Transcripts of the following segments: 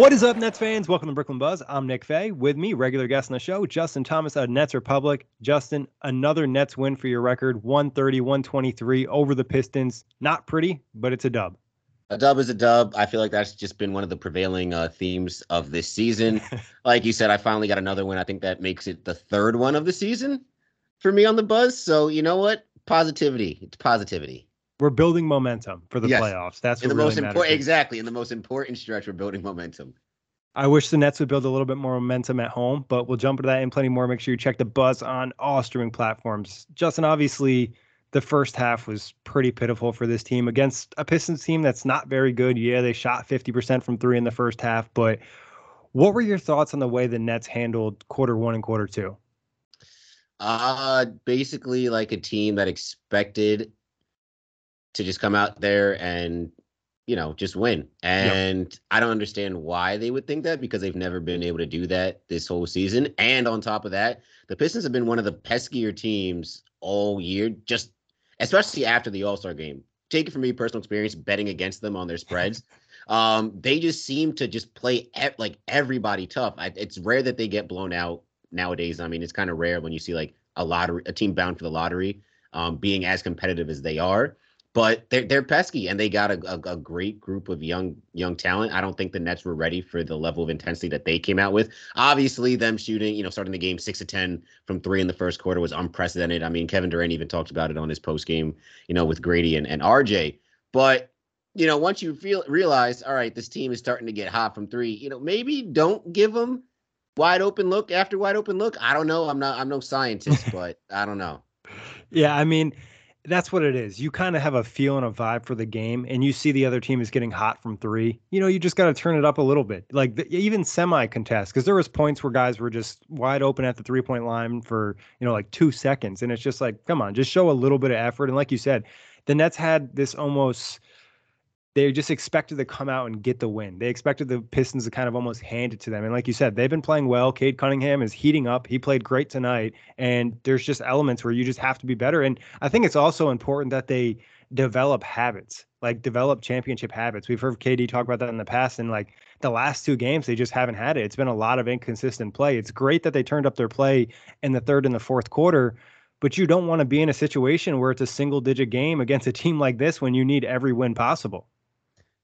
What is up, Nets fans? Welcome to Brooklyn Buzz. I'm Nick Fay. With me, regular guest on the show, Justin Thomas of Nets Republic. Justin, another Nets win for your record 130 123 over the Pistons. Not pretty, but it's a dub. A dub is a dub. I feel like that's just been one of the prevailing uh, themes of this season. like you said, I finally got another win. I think that makes it the third one of the season for me on the buzz. So you know what? Positivity. It's positivity. We're building momentum for the Yes. playoffs. That's In what the really most important, exactly. In the most important stretch, we're building momentum. I wish the Nets would build a little bit more momentum at home, but we'll jump into that and plenty more. Make sure you check the buzz on all streaming platforms. Justin, obviously, the first half was pretty pitiful for this team against a Pistons team that's not very good. Yeah, they shot 50% from three in the first half, but what were your thoughts on the way the Nets handled quarter one and quarter two? Uh basically like a team that expected to just come out there and you know just win. And I don't understand why they would think that because they've never been able to do that this whole season. And on top of that, the Pistons have been one of the peskier teams all year, just especially after the All-Star game. Take it from me, personal experience, betting against them on their spreads. um, they just seem to just play e- like everybody tough. I, it's rare that they get blown out nowadays. I mean, it's kind of rare when you see like a lottery, a team bound for the lottery, um, being as competitive as they are. But they're they're pesky, and they got a, a, a great group of young young talent. I don't think the Nets were ready for the level of intensity that they came out with. Obviously, them shooting, you know, starting the game six to ten from three in the first quarter was unprecedented. I mean, Kevin Durant even talked about it on his post game, you know, with Grady and, and RJ. But you know, once you feel realize, all right, this team is starting to get hot from three. You know, maybe don't give them wide open look after wide open look. I don't know. I'm not. I'm no scientist, but I don't know. Yeah, I mean, that's what it is. You kind of have a feel and a vibe for the game, and you see the other team is getting hot from three. You know, you just got to turn it up a little bit, like the, even semi contest, because there was points where guys were just wide open at the three point line for you know like two seconds, and it's just like, come on, just show a little bit of effort. And like you said, the Nets had this almost. They just expected to come out and get the win. They expected the Pistons to kind of almost hand it to them. And like you said, they've been playing well. Cade Cunningham is heating up. He played great tonight. And there's just elements where you just have to be better. And I think it's also important that they develop habits, like develop championship habits. We've heard KD talk about that in the past, and like the last two games, they just haven't had it. It's been a lot of inconsistent play. It's great that they turned up their play in the third and the fourth quarter, but you don't want to be in a situation where it's a single digit game against a team like this when you need every win possible.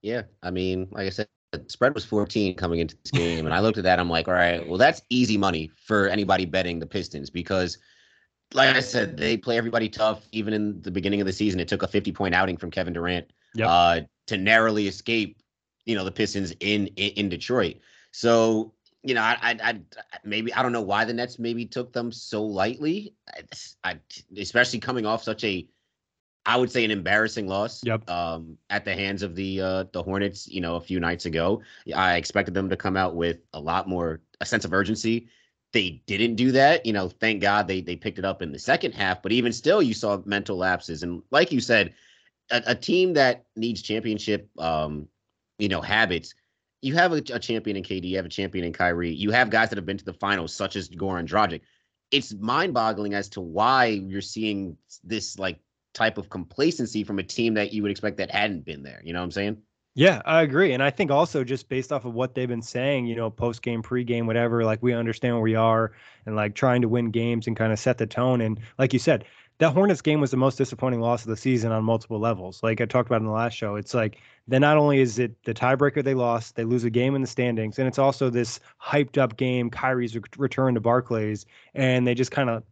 Yeah, I mean, like I said, the spread was 14 coming into this game, and I looked at that. I'm like, all right, well, that's easy money for anybody betting the Pistons because, like I said, they play everybody tough. Even in the beginning of the season, it took a 50 point outing from Kevin Durant Yep. uh, to narrowly escape, you know, the Pistons in in, in Detroit. So. You know, I, I, I, maybe I don't know why the Nets maybe took them so lightly, I, I, especially coming off such a I would say an embarrassing loss. Yep. Um, at the hands of the uh, the Hornets, you know, a few nights ago, I expected them to come out with a lot more a sense of urgency. They didn't do that. You know, thank God they they picked it up in the second half. But even still, you saw mental lapses. And like you said, a, a team that needs championship, um, you know, habits. You have a, a champion in KD, you have a champion in Kyrie. You have guys that have been to the finals, such as Goran Dragic it's mind-boggling as to why you're seeing this like type of complacency from a team that you would expect that hadn't been there. You know what I'm saying? Yeah, I agree. And I think also just based off of what they've been saying, you know, post game, pre game, whatever, like we understand where we are and like trying to win games and kind of set the tone. And like you said, that Hornets game was the most disappointing loss of the season on multiple levels. Like I talked about in the last show, it's like then not only is it the tiebreaker they lost, they lose a game in the standings, and it's also this hyped up game, Kyrie's re- return to Barclays, and they just kind of,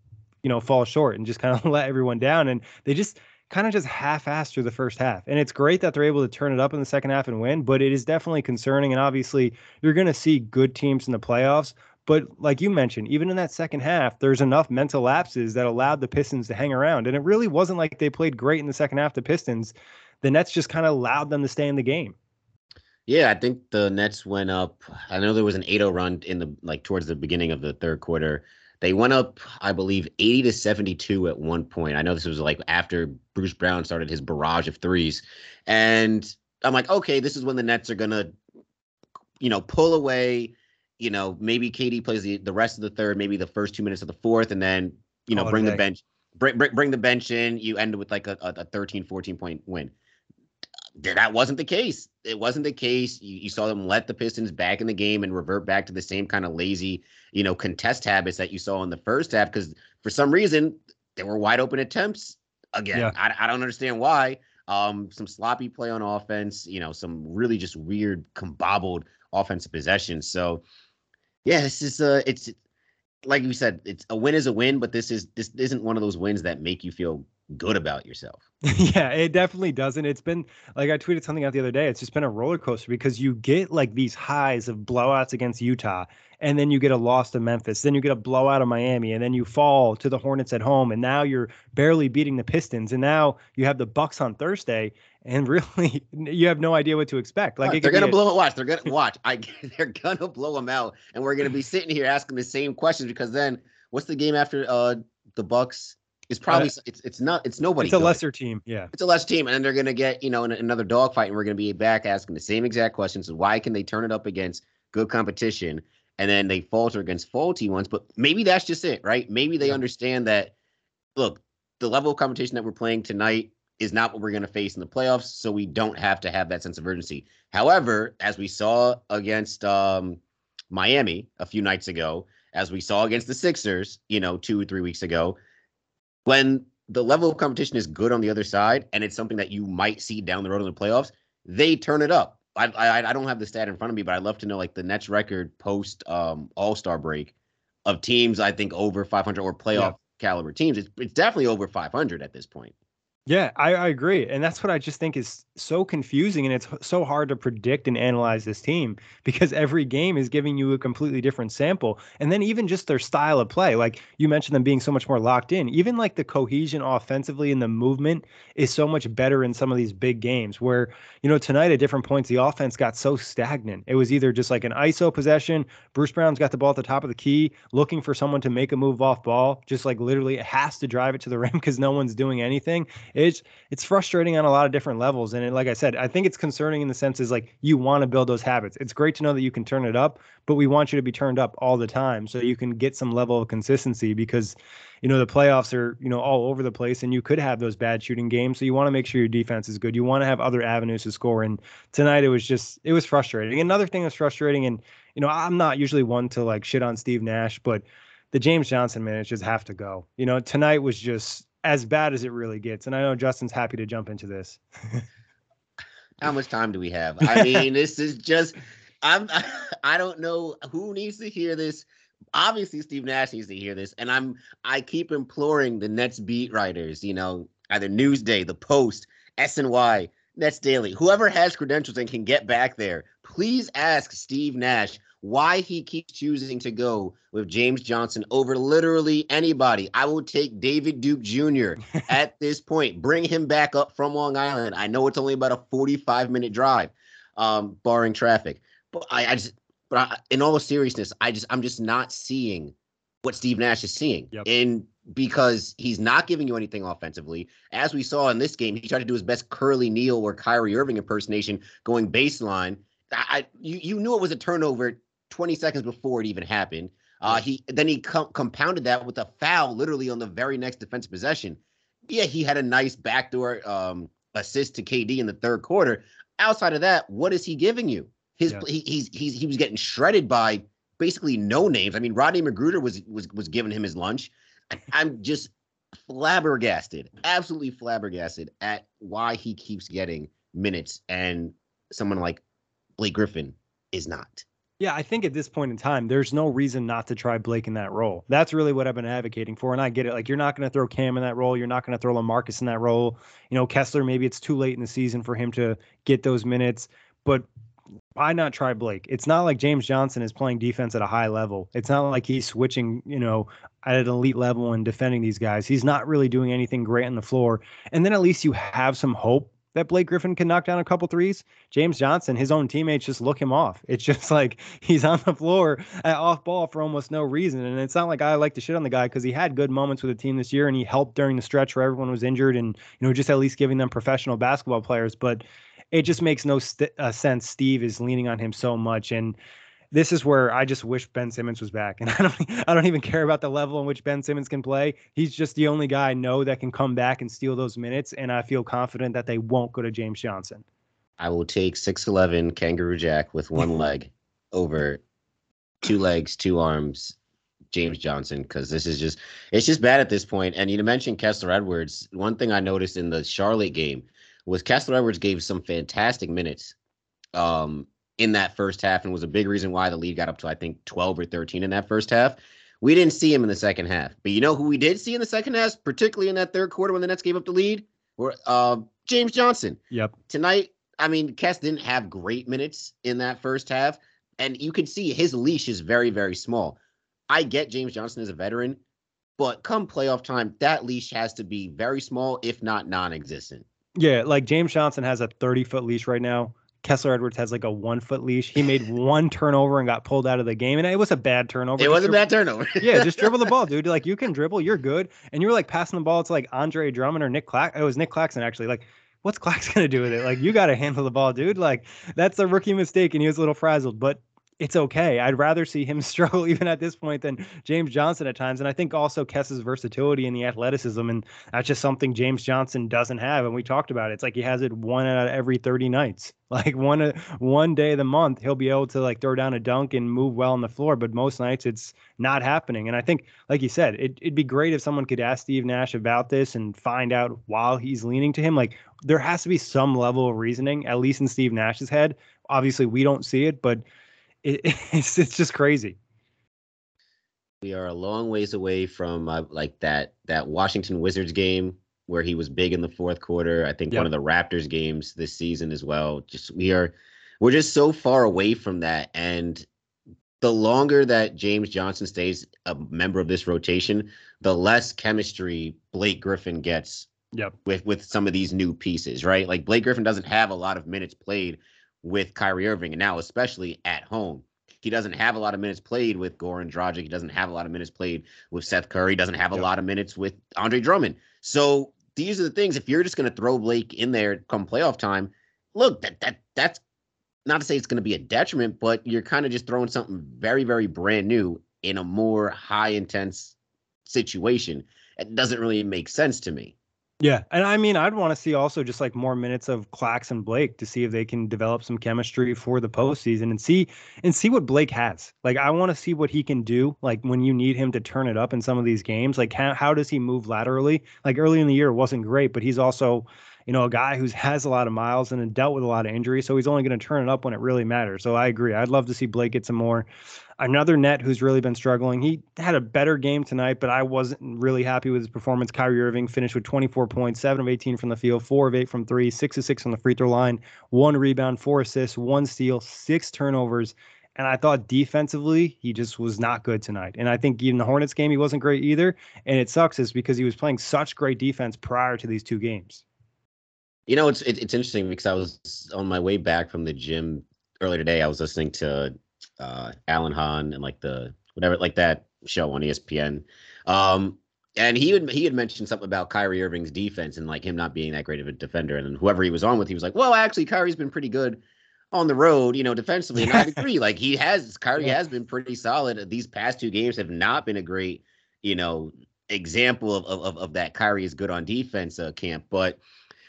you know, fall short and just kind of let everyone down. And they just kind of just half-assed through the first half. And it's great that they're able to turn it up in the second half and win, but it is definitely concerning. And obviously, you're going to see good teams in the playoffs. But like you mentioned, even in that second half, there's enough mental lapses that allowed the Pistons to hang around. And it really wasn't like they played great in the second half. The Pistons, the Nets just kind of allowed them to stay in the game. Yeah, I think the Nets went up. I know there was an 8-0 run in the like towards the beginning of the third quarter. They went up, I believe, 80 to 72 at one point. I know this was like after Bruce Brown started his barrage of threes. And I'm like, okay, this is when the Nets are gonna, you know, pull away. You know, maybe KD plays the, the rest of the third, maybe the first two minutes of the fourth, and then, you know, bring the bench, bring, bring bring the bench in. You end with like a, a 13, 14 point win that wasn't the case. It wasn't the case. You, you, saw them let the Pistons back in the game and revert back to the same kind of lazy, you know, contest habits that you saw in the first half. Because for some reason, there were wide open attempts again. Yeah. I, I don't understand why. Um, some sloppy play on offense. You know, some really just weird, combobbled offensive possessions. So, yeah, this is uh, it's like you said, it's a win is a win, but this is this isn't one of those wins that make you feel good about yourself. yeah, it definitely doesn't. It's been like I tweeted something out the other day. It's just been a roller coaster because you get like these highs of blowouts against Utah, and then you get a loss to Memphis, then you get a blowout of Miami, and then you fall to the Hornets at home, and now you're barely beating the Pistons, and now you have the Bucks on Thursday, and really you have no idea what to expect. Like they're gonna a- blow it. Watch, they're gonna watch. I they're gonna blow them out, and we're gonna be sitting here asking the same questions because then what's the game after uh the Bucks? It's probably uh, it's it's not it's nobody. It's a good. lesser team, yeah. It's a lesser team, and then they're gonna get you know another dogfight, and we're gonna be back asking the same exact questions. Why can they turn it up against good competition, and then they falter against faulty ones? But maybe that's just it, right? Maybe they yeah. understand that. Look, the level of competition that we're playing tonight is not what we're going to face in the playoffs, so we don't have to have that sense of urgency. However, as we saw against um, Miami a few nights ago, as we saw against the Sixers, you know, two or three weeks ago when the level of competition is good on the other side and it's something that you might see down the road in the playoffs, they turn it up. I I, I don't have the stat in front of me, but I'd love to know like the Nets record post um, All Star break of teams I think over 500 or playoff yeah. caliber teams. It's it's definitely over 500 at this point. Yeah, I, I agree. And that's what I just think is so confusing. And it's so hard to predict and analyze this team because every game is giving you a completely different sample. And then even just their style of play, like you mentioned them being so much more locked in, even like the cohesion offensively and the movement is so much better in some of these big games where, you know, tonight at different points, the offense got so stagnant. It was either just like an ISO possession. Bruce Brown's got the ball at the top of the key, looking for someone to make a move off ball, just like literally it has to drive it to the rim because no one's doing anything it's it's frustrating on a lot of different levels. And it, like I said, I think it's concerning in the sense is like you want to build those habits. It's great to know that you can turn it up, but we want you to be turned up all the time so you can get some level of consistency because you know the playoffs are you know all over the place and you could have those bad shooting games so you want to make sure your defense is good you want to have other avenues to score and tonight it was just it was frustrating another thing that's frustrating and you know i'm not usually one to like shit on steve nash but the james johnson minutes just have to go you know tonight was just as bad as it really gets. And I know Justin's happy to jump into this. How much time do we have? I mean, this is just I'm I don't know who needs to hear this. Obviously, Steve Nash needs to hear this, and I'm I keep imploring the Nets beat writers, you know, either Newsday, the Post, SNY, Nets Daily, whoever has credentials and can get back there, please ask Steve Nash why he keeps choosing to go with James Johnson over literally anybody. I will take David Duke Jr. at this point. Bring him back up from Long Island. I know it's only about a 45 minute drive, um, barring traffic. But I, I just, but I, in all seriousness, I just, I'm just not seeing what Steve Nash is seeing. Yep. And because he's not giving you anything offensively. As we saw in this game, he tried to do his best Curly Neal or Kyrie Irving impersonation going baseline. I, you, you knew it was a turnover 20 seconds before it even happened. Uh, he then he com- compounded that with a foul literally on the very next defensive possession. Yeah, he had a nice backdoor um, assist to KD in the third quarter. Outside of that, what is he giving you? His yeah. he, he's he's he was getting shredded by basically no names. I mean, Rodney McGruder was was was giving him his lunch. I'm just flabbergasted, absolutely flabbergasted at why he keeps getting minutes and someone like Blake Griffin is not. Yeah, I think at this point in time, there's no reason not to try Blake in that role. That's really what I've been advocating for. And I get it. Like, you're not going to throw Cam in that role. You're not going to throw Lamarcus in that role. You know, Kessler, maybe it's too late in the season for him to get those minutes. But why not try Blake? It's not like James Johnson is playing defense at a high level. It's not like he's switching, you know, at an elite level and defending these guys. He's not really doing anything great on the floor. And then at least you have some hope that Blake Griffin can knock down a couple threes. James Johnson, his own teammates just look him off. It's just like he's on the floor at off ball for almost no reason. And it's not like I like to shit on the guy because he had good moments with the team this year and he helped during the stretch where everyone was injured and, you know, just at least giving them professional basketball players. But it just makes no st- uh, sense. Steve is leaning on him so much. And, this is where I just wish Ben Simmons was back. And I don't I don't even care about the level in which Ben Simmons can play. He's just the only guy I know that can come back and steal those minutes. And I feel confident that they won't go to James Johnson. I will take 6'11 Kangaroo Jack with one leg over two legs, two arms, James Johnson, because this is just it's just bad at this point. And you mentioned Kessler Edwards. One thing I noticed in the Charlotte game was Kessler Edwards gave some fantastic minutes. Um, in that first half and was a big reason why the lead got up to I think 12 or 13 in that first half. We didn't see him in the second half. But you know who we did see in the second half, particularly in that third quarter when the Nets gave up the lead? Were uh, James Johnson. Yep. Tonight, I mean, Kess didn't have great minutes in that first half, and you can see his leash is very, very small. I get James Johnson as a veteran, but come playoff time, that leash has to be very small, if not non-existent. Yeah, like James Johnson has a 30 foot leash right now. Kessler Edwards has like a one foot leash. He made one turnover and got pulled out of the game, and it was a bad turnover. It was a bad turnover. yeah, just dribble the ball, dude. Like you can dribble, you're good. And you were like passing the ball to like Andre Drummond or Nick Clack. It was Nick Claxton actually. Like, what's Clax gonna do with it? Like you got to handle the ball, dude. Like that's a rookie mistake, and he was a little frazzled. But it's okay. I'd rather see him struggle even at this point than James Johnson at times. And I think also Kess's versatility and the athleticism, and that's just something James Johnson doesn't have. And we talked about it. It's like he has it one out of every 30 nights. Like one uh, one day of the month, he'll be able to like throw down a dunk and move well on the floor. But most nights it's not happening. And I think, like you said, it, it'd be great if someone could ask Steve Nash about this and find out while he's leaning to him. Like there has to be some level of reasoning, at least in Steve Nash's head. Obviously, we don't see it, but it, it's it's just crazy. We are a long ways away from uh, like that that Washington Wizards game where he was big in the fourth quarter. I think yep. one of the Raptors games this season as well. Just we are we're just so far away from that and the longer that James Johnson stays a member of this rotation, the less chemistry Blake Griffin gets yep. with with some of these new pieces, right? Like Blake Griffin doesn't have a lot of minutes played with Kyrie Irving, and now especially at home. He doesn't have a lot of minutes played with Goran Dragic. He doesn't have a lot of minutes played with Seth Curry. He doesn't have a lot of minutes with Andre Drummond. So these are the things. If you're just going to throw Blake in there come playoff time, look that that that's not to say it's going to be a detriment, but you're kind of just throwing something very very brand new in a more high intense situation. It doesn't really make sense to me. Yeah, and I mean, I'd want to see also just like more minutes of Clax and Blake to see if they can develop some chemistry for the postseason and see and see what Blake has. Like, I want to see what he can do. Like when you need him to turn it up in some of these games. Like, how how does he move laterally? Like early in the year, wasn't great, but he's also you know, a guy who has a lot of miles and dealt with a lot of injuries, so he's only going to turn it up when it really matters. So I agree. I'd love to see Blake get some more Another net who's really been struggling. He had a better game tonight, but I wasn't really happy with his performance. Kyrie Irving finished with 24 points, 7 of 18 from the field, 4 of 8 from 3, 6 of 6 on the free throw line, 1 rebound, 4 assists, 1 steal, 6 turnovers. And I thought defensively, he just was not good tonight. And I think even the Hornets game, he wasn't great either. And it sucks is because he was playing such great defense prior to these two games. You know, it's it, it's interesting because I was on my way back from the gym earlier today. I was listening to uh, Alan Hahn and like the whatever like that show on ESPN. Um, and he had he had mentioned something about Kyrie Irving's defense and like him not being that great of a defender. And whoever he was on with, he was like, "Well, actually, Kyrie's been pretty good on the road, you know, defensively. And I agree. Like he has, Kyrie yeah. has been pretty solid. These past two games have not been a great, you know, example of of, of that. Kyrie is good on defense uh, camp, but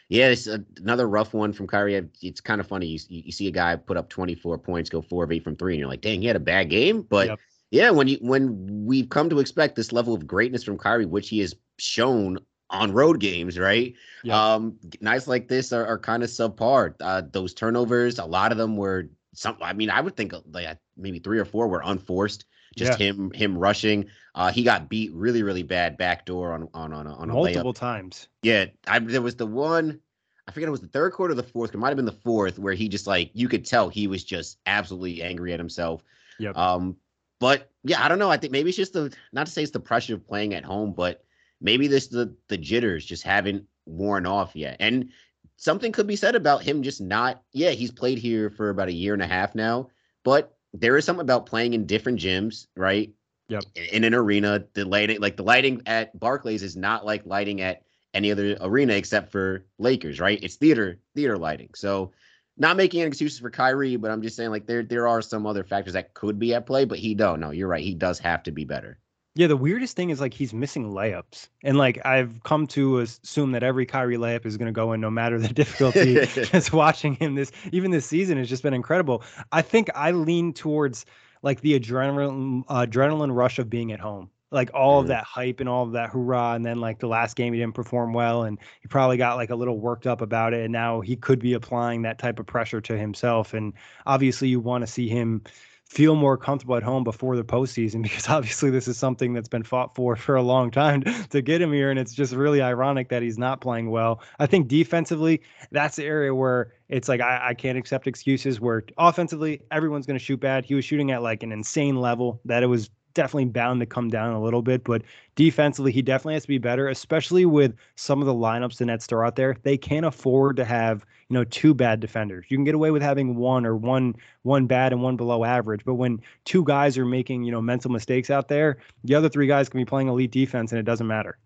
yeah, it's another rough one from Kyrie. It's kind of funny. You, you see a guy put up 24 points, go four of eight from three, and you're like, dang, he had a bad game. But yep. yeah, when you when we've come to expect this level of greatness from Kyrie, which he has shown on road games, right? Yep. Um, nights like this are, are kind of subpar. Uh, those turnovers, a lot of them were some. I mean, I would think like maybe three or four were unforced. Just yeah. him him rushing. Uh, he got beat really really bad backdoor on on on on a multiple layup. times. Yeah, I, there was the one. I forget it was the third quarter or the fourth. It might have been the fourth where he just like you could tell he was just absolutely angry at himself. Yep. Um, but yeah, I don't know. I think maybe it's just the not to say it's the pressure of playing at home, but maybe this the the jitters just haven't worn off yet. And something could be said about him just not. Yeah, he's played here for about a year and a half now, but there is something about playing in different gyms, right? Yep. In an arena, the lighting, like the lighting at Barclays, is not like lighting at any other arena except for Lakers, right? It's theater, theater lighting. So, not making any excuses for Kyrie, but I'm just saying like there there are some other factors that could be at play, but he don't. No, you're right. He does have to be better. Yeah, the weirdest thing is like he's missing layups, and like I've come to assume that every Kyrie layup is going to go in no matter the difficulty. just watching him this, even this season, has just been incredible. I think I lean towards like the adrenaline adrenaline rush of being at home, like all of mm-hmm. that hype and all of that hoorah, and then like the last game he didn't perform well, and he probably got like a little worked up about it, and now he could be applying that type of pressure to himself, and obviously you want to see him feel more comfortable at home before the postseason because obviously this is something that's been fought for for a long time to get him here and it's just really ironic that he's not playing well. I think defensively that's the area where it's like I, I can't accept excuses where offensively everyone's going to shoot bad. He was shooting at like an insane level that it was definitely bound to come down a little bit. But defensively, he definitely has to be better, especially with some of the lineups the Nets throw out there. They can't afford to have you know two bad defenders. You can get away with having one or one one bad and one below average. But when two guys are making you know mental mistakes out there, the other three guys can be playing elite defense, and it doesn't matter.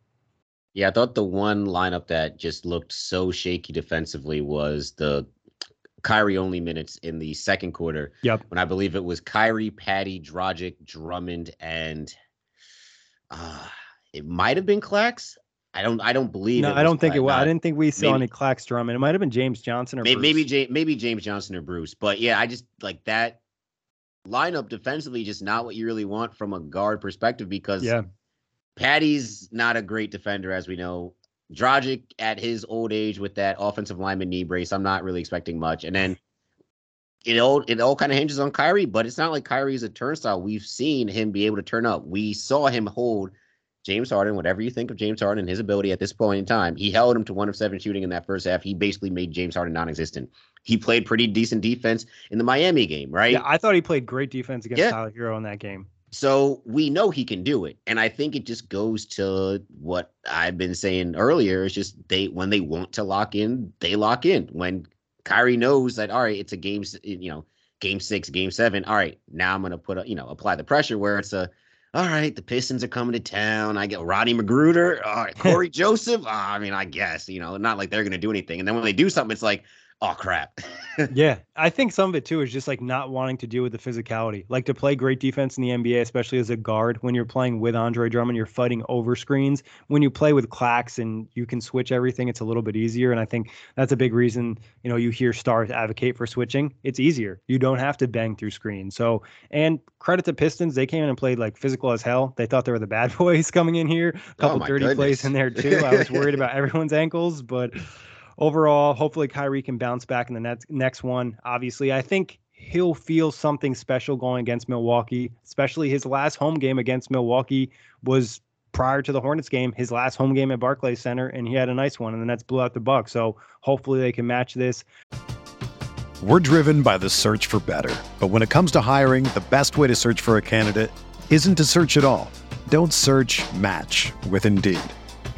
Yeah, I thought the one lineup that just looked so shaky defensively was the Kyrie only minutes in the second quarter. Yep. When I believe it was Kyrie, Patty, Dragic, Drummond, and uh it might have been Clax. I don't. I don't believe. No, I don't think Clax. it was. I didn't think we saw maybe, any Clax Drummond. It might have been James Johnson or maybe maybe, James, maybe James Johnson or Bruce. But yeah, I just like that lineup defensively. Just not what you really want from a guard perspective because yeah, Patty's not a great defender, as we know. Dragic at his old age with that offensive lineman knee brace, I'm not really expecting much. And then it all it all kind of hinges on Kyrie, but it's not like Kyrie's a turnstile. We've seen him be able to turn up. We saw him hold James Harden, whatever you think of James Harden and his ability at this point in time, he held him to one of seven shooting in that first half. He basically made James Harden non-existent. He played pretty decent defense in the Miami game, right? Yeah, I thought he played great defense against yeah. Tyler Herro in that game. So we know he can do it. And I think it just goes to what I've been saying earlier. It's just they when they want to lock in, they lock in. When Kyrie knows that all right, it's a game, you know, game six, game seven. All right, now I'm gonna put a, you know, apply the pressure where it's a all right, the Pistons are coming to town. I get Roddy McGruder, all right, Cory Joseph. Uh, I mean, I guess, you know, not like they're gonna do anything. And then when they do something, it's like, oh crap. yeah, I think some of it too is just like not wanting to deal with the physicality. Like to play great defense in the NBA, especially as a guard, when you're playing with Andre Drummond, you're fighting over screens. When you play with Clax and you can switch everything, it's a little bit easier. And I think that's a big reason, you know, you hear stars advocate for switching. It's easier. You don't have to bang through screens. So, and credit to Pistons, they came in and played like physical as hell. They thought they were the bad boys coming in here. A oh couple oh dirty goodness. plays in there too. I was worried about everyone's ankles, but overall, hopefully Kyrie can bounce back in the next next one. Obviously, I think he'll feel something special going against Milwaukee, especially his last home game against Milwaukee was prior to the Hornets game, his last home game at Barclays Center, and he had a nice one, and the Nets blew out the Bucks. So hopefully they can match this. We're driven by the search for better, but when it comes to hiring, the best way to search for a candidate isn't to search at all. Don't search. Match with Indeed.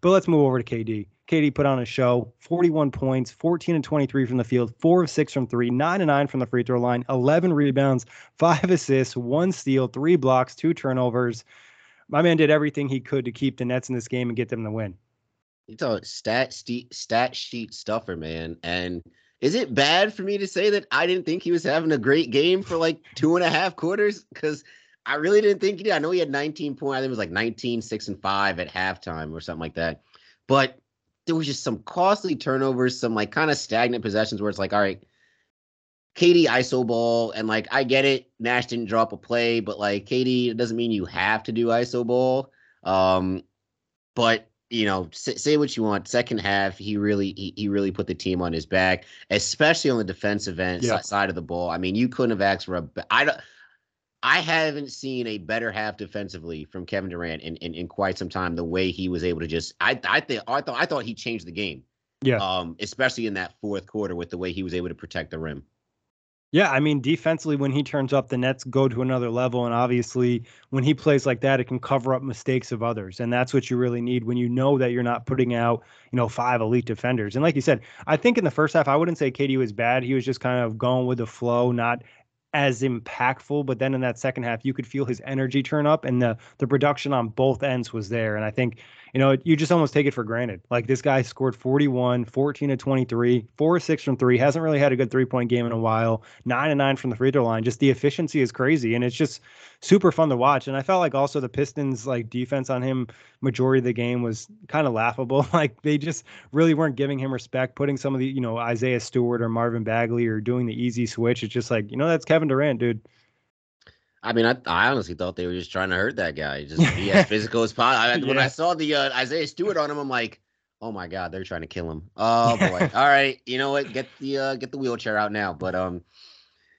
But let's move over to KD. KD put on a show 41 points, 14 and 23 from the field, four of six from three, nine and nine from the free throw line, 11 rebounds, five assists, one steal, three blocks, two turnovers. My man did everything he could to keep the Nets in this game and get them the win. You talk stat sheet, stat sheet stuffer, man. And is it bad for me to say that I didn't think he was having a great game for like two and a half quarters? Because I really didn't think he did. I know he had 19 points. I think it was like 19, 6, and 5 at halftime or something like that. But there was just some costly turnovers, some like kind of stagnant possessions where it's like, all right, KD ISO ball, and like I get it, Nash didn't drop a play, but like KD, it doesn't mean you have to do ISO ball. Um, but you know, say, what you want. Second half, he really he, he really put the team on his back, especially on the defensive end yeah. side of the ball. I mean, you couldn't have asked for a. I don't. I haven't seen a better half defensively from Kevin Durant in, in, in quite some time. The way he was able to just, I I think I thought I thought he changed the game. Yeah. Um, especially in that fourth quarter with the way he was able to protect the rim. Yeah, I mean, defensively, when he turns up, the Nets go to another level. And obviously, when he plays like that, it can cover up mistakes of others. And that's what you really need when you know that you're not putting out, you know, five elite defenders. And like you said, I think in the first half, I wouldn't say KD was bad. He was just kind of going with the flow, not as impactful. But then in that second half, you could feel his energy turn up and the the production on both ends was there. And I think you know, you just almost take it for granted. Like this guy scored 41, 14 to 23, 4 6 from three, hasn't really had a good three point game in a while, nine and nine from the free throw line. Just the efficiency is crazy. And it's just super fun to watch. And I felt like also the Pistons like defense on him majority of the game was kind of laughable. like they just really weren't giving him respect, putting some of the, you know, Isaiah Stewart or Marvin Bagley or doing the easy switch. It's just like, you know, that's Kevin Durant, dude. I mean, I, I honestly thought they were just trying to hurt that guy. Just be as physical as possible. When I saw the uh, Isaiah Stewart on him, I'm like, oh my god, they're trying to kill him. Oh boy. All right, you know what? Get the uh, get the wheelchair out now. But um,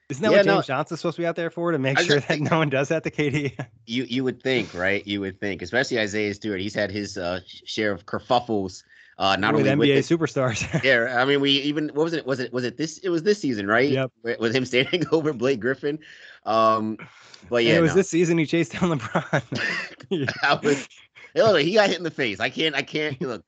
isn't that yeah, what James no, Johnson's supposed to be out there for to make sure that no one does that to KD? You you would think, right? You would think, especially Isaiah Stewart. He's had his uh, share of kerfuffles. Uh, not with only NBA with the, superstars. yeah, I mean, we even what was it? Was it was it this? It was this season, right? Yep. With him standing over Blake Griffin. Um, but yeah, and it was no. this season he chased down LeBron. yeah. was, look, he got hit in the face. I can't. I can't look.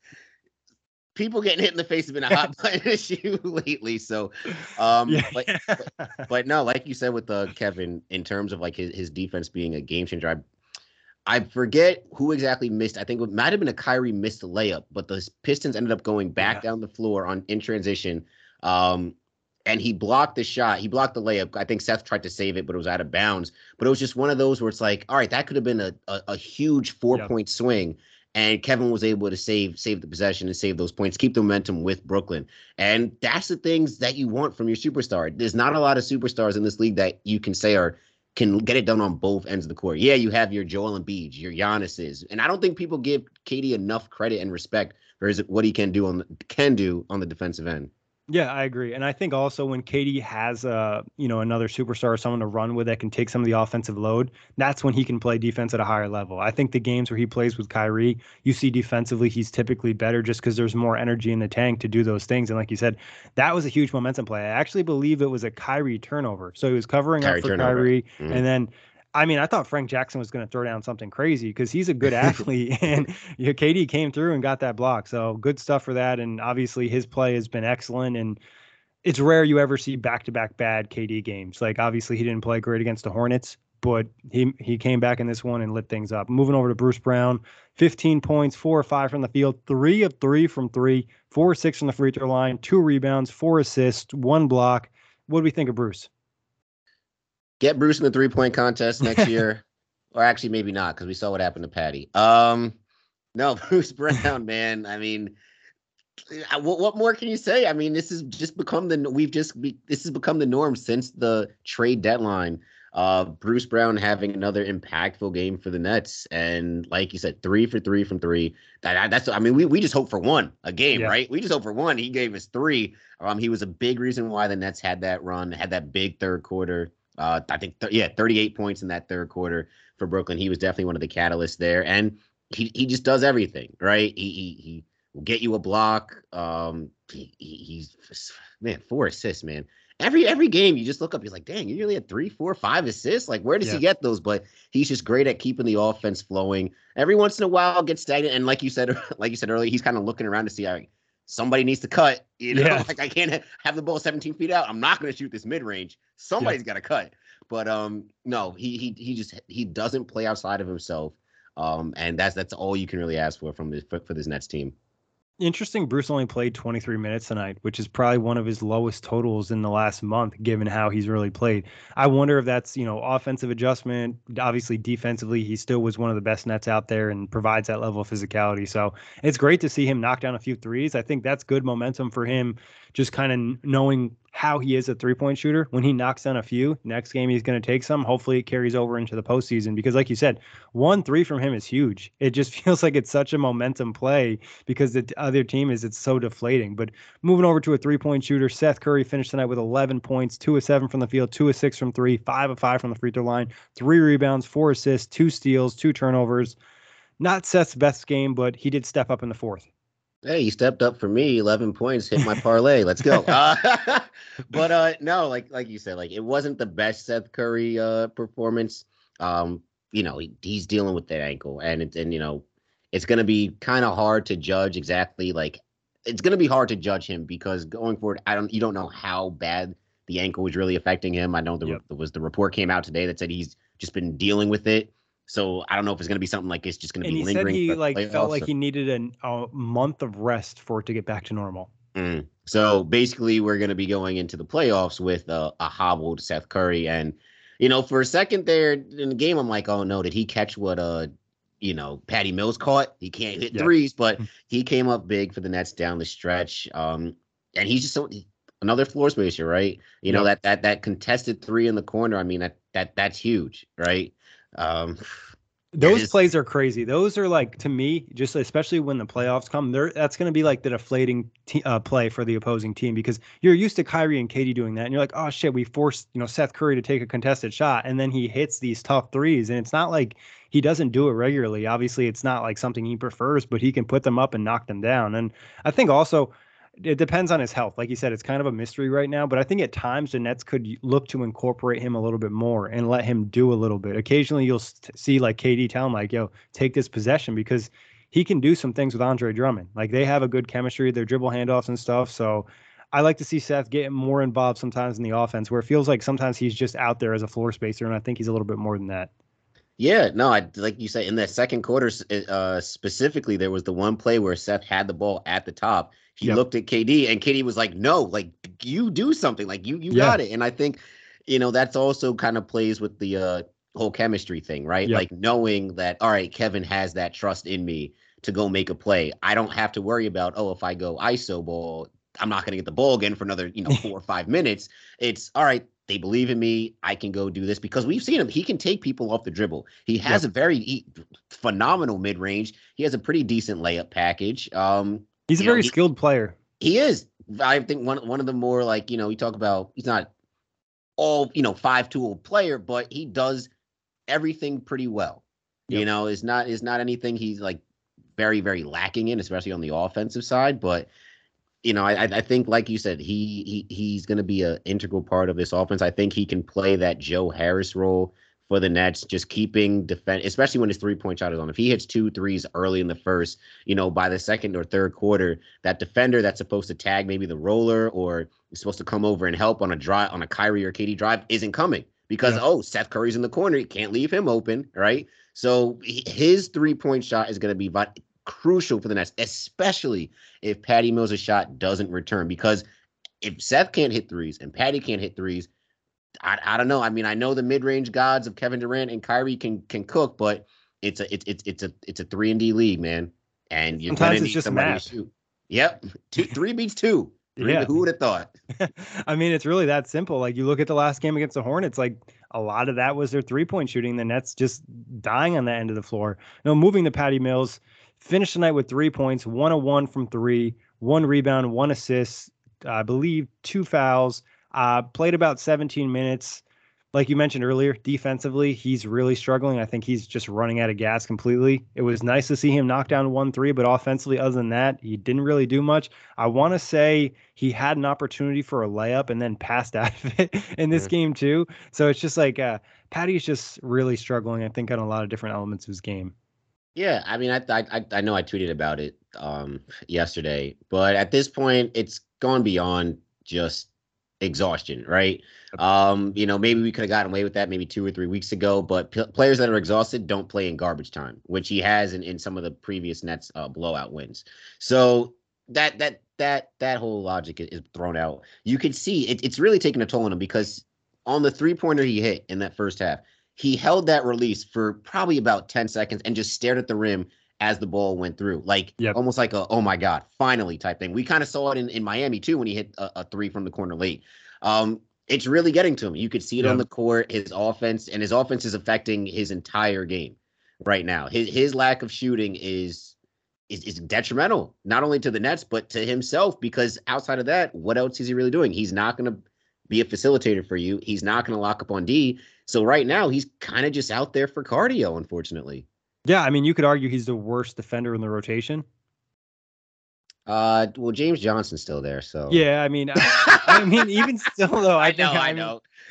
People getting hit in the face has been a hot button issue lately. So, um, yeah. but, but, but no, like you said with uh, Kevin, in terms of like his, his defense being a game changer, I I forget who exactly missed. I think it might have been a Kyrie missed layup, but the Pistons ended up going back yeah. down the floor on in transition. Um, and he blocked the shot. He blocked the layup. I think Seth tried to save it, but it was out of bounds. But it was just one of those where it's like, all right, that could have been a, a, a huge four yep. point swing. And Kevin was able to save save the possession and save those points, keep the momentum with Brooklyn. And that's the things that you want from your superstar. There's not a lot of superstars in this league that you can say are can get it done on both ends of the court. Yeah, you have your Joel Embiid, your Giannis's, and I don't think people give KD enough credit and respect for his, what he can do on can do on the defensive end. Yeah, I agree. And I think also when KD has a, you know, another superstar, someone to run with that can take some of the offensive load, that's when he can play defense at a higher level. I think the games where he plays with Kyrie, you see defensively he's typically better just because there's more energy in the tank to do those things. And like you said, that was a huge momentum play. I actually believe it was a Kyrie turnover. So he was covering Kyrie up for turnover. Kyrie mm-hmm. and then I mean, I thought Frank Jackson was going to throw down something crazy because he's a good athlete, and you know, KD came through and got that block. So good stuff for that. And obviously, his play has been excellent. And it's rare you ever see back-to-back bad KD games. Like obviously, he didn't play great against the Hornets, but he he came back in this one and lit things up. Moving over to Bruce Brown, 15 points, four or five from the field, three of three from three, four or six from the free throw line, two rebounds, four assists, one block. What do we think of Bruce? Get Bruce in the three point contest next year, or actually maybe not because we saw what happened to Patty. Um, no, Bruce Brown, man. I mean, what, what more can you say? I mean, this has just become the we've just be, this has become the norm since the trade deadline. Uh, Bruce Brown having another impactful game for the Nets, and like you said, three for three from three. That, that's I mean, we we just hope for one a game, yeah. right? We just hope for one. He gave us three. Um, he was a big reason why the Nets had that run, had that big third quarter. Uh, I think th- yeah, 38 points in that third quarter for Brooklyn. He was definitely one of the catalysts there, and he he just does everything right. He he he will get you a block. Um, he, he's man four assists, man. Every every game you just look up, he's like, dang, you really had three, four, five assists. Like, where does yeah. he get those? But he's just great at keeping the offense flowing. Every once in a while, gets stagnant, and like you said, like you said earlier, he's kind of looking around to see how somebody needs to cut. You know, yeah. like I can't have the ball 17 feet out. I'm not going to shoot this mid range. Somebody's yeah. got to cut. But um, no, he he he just he doesn't play outside of himself. Um, and that's that's all you can really ask for from this for, for this Nets team. Interesting. Bruce only played 23 minutes tonight, which is probably one of his lowest totals in the last month, given how he's really played. I wonder if that's, you know, offensive adjustment. Obviously, defensively, he still was one of the best nets out there and provides that level of physicality. So it's great to see him knock down a few threes. I think that's good momentum for him, just kind of knowing how he is a three point shooter. When he knocks down a few, next game he's going to take some. Hopefully, it carries over into the postseason because, like you said, one three from him is huge. It just feels like it's such a momentum play because the other team is it's so deflating. But moving over to a three point shooter, Seth Curry finished tonight with 11 points, two of seven from the field, two of six from three, five of five from the free throw line, three rebounds, four assists, two steals, two turnovers. Not Seth's best game, but he did step up in the fourth. Hey, he stepped up for me. Eleven points, hit my parlay. Let's go. Uh, but uh, no, like like you said, like it wasn't the best Seth Curry uh, performance. Um, you know, he, he's dealing with that ankle, and it's and you know, it's gonna be kind of hard to judge exactly. Like, it's gonna be hard to judge him because going forward, I don't, you don't know how bad the ankle was really affecting him. I know there yep. was the report came out today that said he's just been dealing with it. So I don't know if it's going to be something like it's just going to be he lingering. Said he like felt like he needed an, a month of rest for it to get back to normal. Mm. So basically, we're going to be going into the playoffs with a, a hobbled Seth Curry, and you know, for a second there in the game, I'm like, oh no, did he catch what uh, you know, Patty Mills caught? He can't hit yeah. threes, but mm. he came up big for the Nets down the stretch. Um, and he's just so another floor spacer, right? You know that that that contested three in the corner. I mean that that that's huge, right? Um, those plays are crazy. Those are like to me, just especially when the playoffs come. There, that's going to be like the deflating t- uh, play for the opposing team because you're used to Kyrie and KD doing that, and you're like, oh shit, we forced you know Seth Curry to take a contested shot, and then he hits these tough threes, and it's not like he doesn't do it regularly. Obviously, it's not like something he prefers, but he can put them up and knock them down. And I think also it depends on his health. Like you said, it's kind of a mystery right now, but I think at times the Nets could look to incorporate him a little bit more and let him do a little bit. Occasionally, you'll see like KD tell him like, "Yo, take this possession," because he can do some things with Andre Drummond. Like they have a good chemistry, their dribble handoffs and stuff. So I like to see Seth get more involved sometimes in the offense, where it feels like sometimes he's just out there as a floor spacer, and I think he's a little bit more than that. Yeah, no, I like you say in that second quarter uh, specifically, there was the one play where Seth had the ball at the top he yep. looked at KD and KD was like, "No, like you do something, like you you yeah. got it." And I think, you know, that's also kind of plays with the uh, whole chemistry thing, right? Yep. Like knowing that, all right, Kevin has that trust in me to go make a play. I don't have to worry about, oh, if I go ISO ball, I'm not going to get the ball again for another, you know, four or five minutes. It's all right. They believe in me. I can go do this because we've seen him. He can take people off the dribble. He has yep. a very he, phenomenal mid range. He has a pretty decent layup package. Um, He's a very know, skilled player. He is. I think one one of the more like you know you talk about he's not all you know five tool player, but he does everything pretty well. Yep. You know, is not is not anything he's like very very lacking in, especially on the offensive side. But you know, I I think like you said, he he he's going to be an integral part of this offense. I think he can play that Joe Harris role for the Nets, just keeping defense, especially when his three point shot is on. If he hits two threes early in the first, you know, by the second or third quarter, that defender that's supposed to tag maybe the roller or is supposed to come over and help on a drive on a Kyrie or KD drive isn't coming because yeah. oh Seth Curry's in the corner, you can't leave him open, right? So his three point shot is going to be crucial for the Nets, especially if Patty Mills' shot doesn't return because if Seth can't hit threes and Patty can't hit threes, I, I don't know. I mean, I know the mid range gods of Kevin Durant and Kyrie can can cook, but it's a it's it's it's a it's a three and D league, man. And you're sometimes it's just math. Yep, two, three beats two. Three, Yeah. who would have thought? I mean, it's really that simple. Like you look at the last game against the Hornets, like a lot of that was their three point shooting. The Nets just dying on that end of the floor. No, moving to Patty Mills, finished the night with three points, one of one from three, one rebound, one assist, I believe two fouls. Uh, played about 17 minutes. Like you mentioned earlier, defensively, he's really struggling. I think he's just running out of gas completely. It was nice to see him knock down one three, but offensively, other than that, he didn't really do much. I want to say he had an opportunity for a layup and then passed out of it in this Mhm. game too. So it's just like uh, Patty's just really struggling. I think on a lot of different elements of his game. Yeah, I mean, I I I- I know I tweeted about it um yesterday, but at this point, it's gone beyond just exhaustion, right? Um, you know, maybe we could have gotten away with that maybe two or three weeks ago, but p- players that are exhausted don't play in garbage time, which he has in, in some of the previous Nets uh, blowout wins. So that that that that whole logic is, thrown out. You can see it, it's really taking a toll on him because on the three pointer he hit in that first half, he held that release for probably about 10 seconds and just stared at the rim as the ball went through, like Yep. almost like a oh my god, finally type thing. We kind of saw it in, in Miami too when he hit a, a three from the corner late. Um, it's really getting to him. You could see it on the court. His offense and his offense is affecting his entire game right now. His his lack of shooting is is, is detrimental not only to the Nets but to himself because outside of that, what else is he really doing? He's not going to be a facilitator for you. He's not going to lock up on D. So right now, he's kind of just out there for cardio, unfortunately. Yeah, I mean, you could argue he's the worst defender in the rotation. Uh, well, James Johnson's still there, so Yeah, I mean, I, I mean, even still though, I, I know, I mean, know.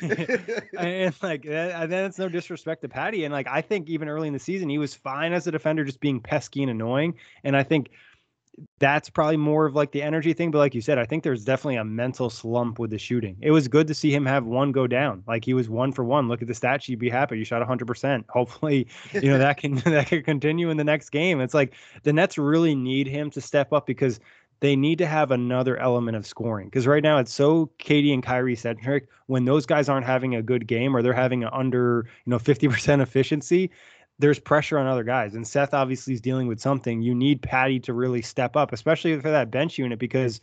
and like that, and that's no disrespect to Patty. And like I think even early in the season, he was fine as a defender, just being pesky and annoying. And I think that's probably more of like the energy thing. But like you said, I think there's definitely a mental slump with the shooting. It was good to see him have one go down. Like he was one for one. Look at the stat sheet. Be happy. You shot 100. percent Hopefully, you know that can that can continue in the next game. It's like the Nets really need him to step up because they need to have another element of scoring because right now it's so KD and Kyrie centric. When those guys aren't having a good game or they're having an under you know 50% efficiency, there's pressure on other guys. And Seth obviously is dealing with something. You need Patty to really step up, especially for that bench unit because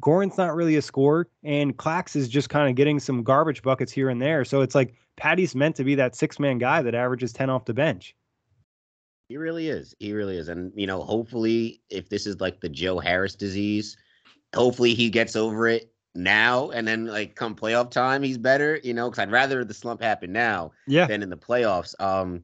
Goran's not really a scorer and Clax is just kind of getting some garbage buckets here and there. So it's like Patty's meant to be that six man guy that averages 10 off the bench. He really is. He really is. And you know, hopefully, if this is like the Joe Harris disease, hopefully he gets over it now, and then like come playoff time, he's better. You know, because I'd rather the slump happen now Yeah. than in the playoffs. Um,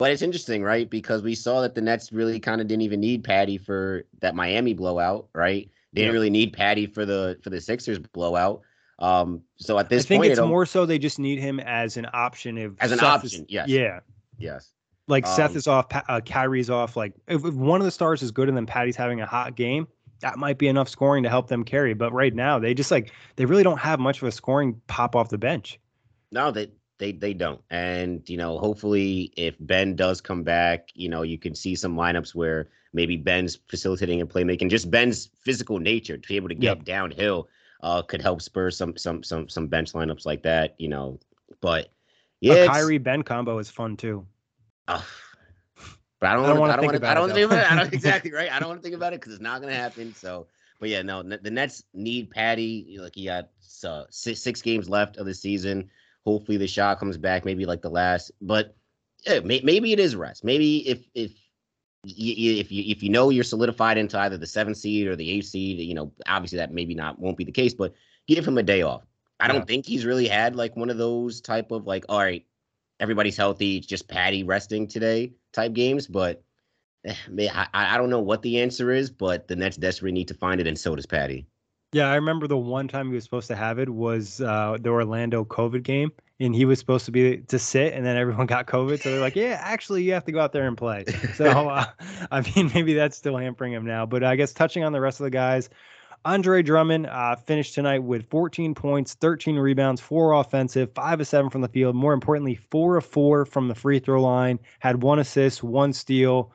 but it's interesting, right? Because we saw that the Nets really kind of didn't even need Patty for that Miami blowout, right? They didn't really need Patty for the for the Sixers blowout. Um, so at this I think point, it's more so they just need him as an option if As an Seth is- option, yes. Yeah. yes. Like Seth Um, is off, uh, Kyrie's off. Like if, if one of the stars is good and then Patty's having a hot game, that might be enough scoring to help them carry. But right now, they just like they really don't have much of a scoring pop off the bench. No, they they they don't. And you know, hopefully, if Ben does come back, you know, you can see some lineups where maybe Ben's facilitating and playmaking, just Ben's physical nature to be able to get Yep. downhill, uh, could help spur some some some some bench lineups like that. You know, but yeah, it's- Kyrie Ben combo is fun too. uh, but I don't, I don't want wanna. I don't think want to. I don't think about it. I don't, exactly right. I don't want to think about it because it's not going to happen. So, but yeah, no. The Nets need Patty. Like he got uh, six, six games left of the season. Hopefully, the shot comes back. Maybe like the last. But yeah, may, maybe it is rest. Maybe if if if you if you know you're solidified into either the seventh seed or the eighth seed, you know, obviously that maybe not won't be the case. But give him a day off. I don't Yeah. think he's really had like one of those type of like, all right, everybody's healthy, just Patty resting today type games. But eh, may- I, I don't know what the answer is, but the Nets desperately need to find it, and so does Patty. Yeah, I remember the one time he was supposed to have it was uh, the Orlando COVID game, and he was supposed to be to sit, and then everyone got COVID, so they're like, "Yeah, actually, you have to go out there and play." So, uh, I mean, maybe that's still hampering him now. But I guess touching on the rest of the guys, Andre Drummond uh, finished tonight with 14 points, 13 rebounds, four offensive, five of seven from the field. More importantly, four of four from the free throw line. Had one assist, one steal.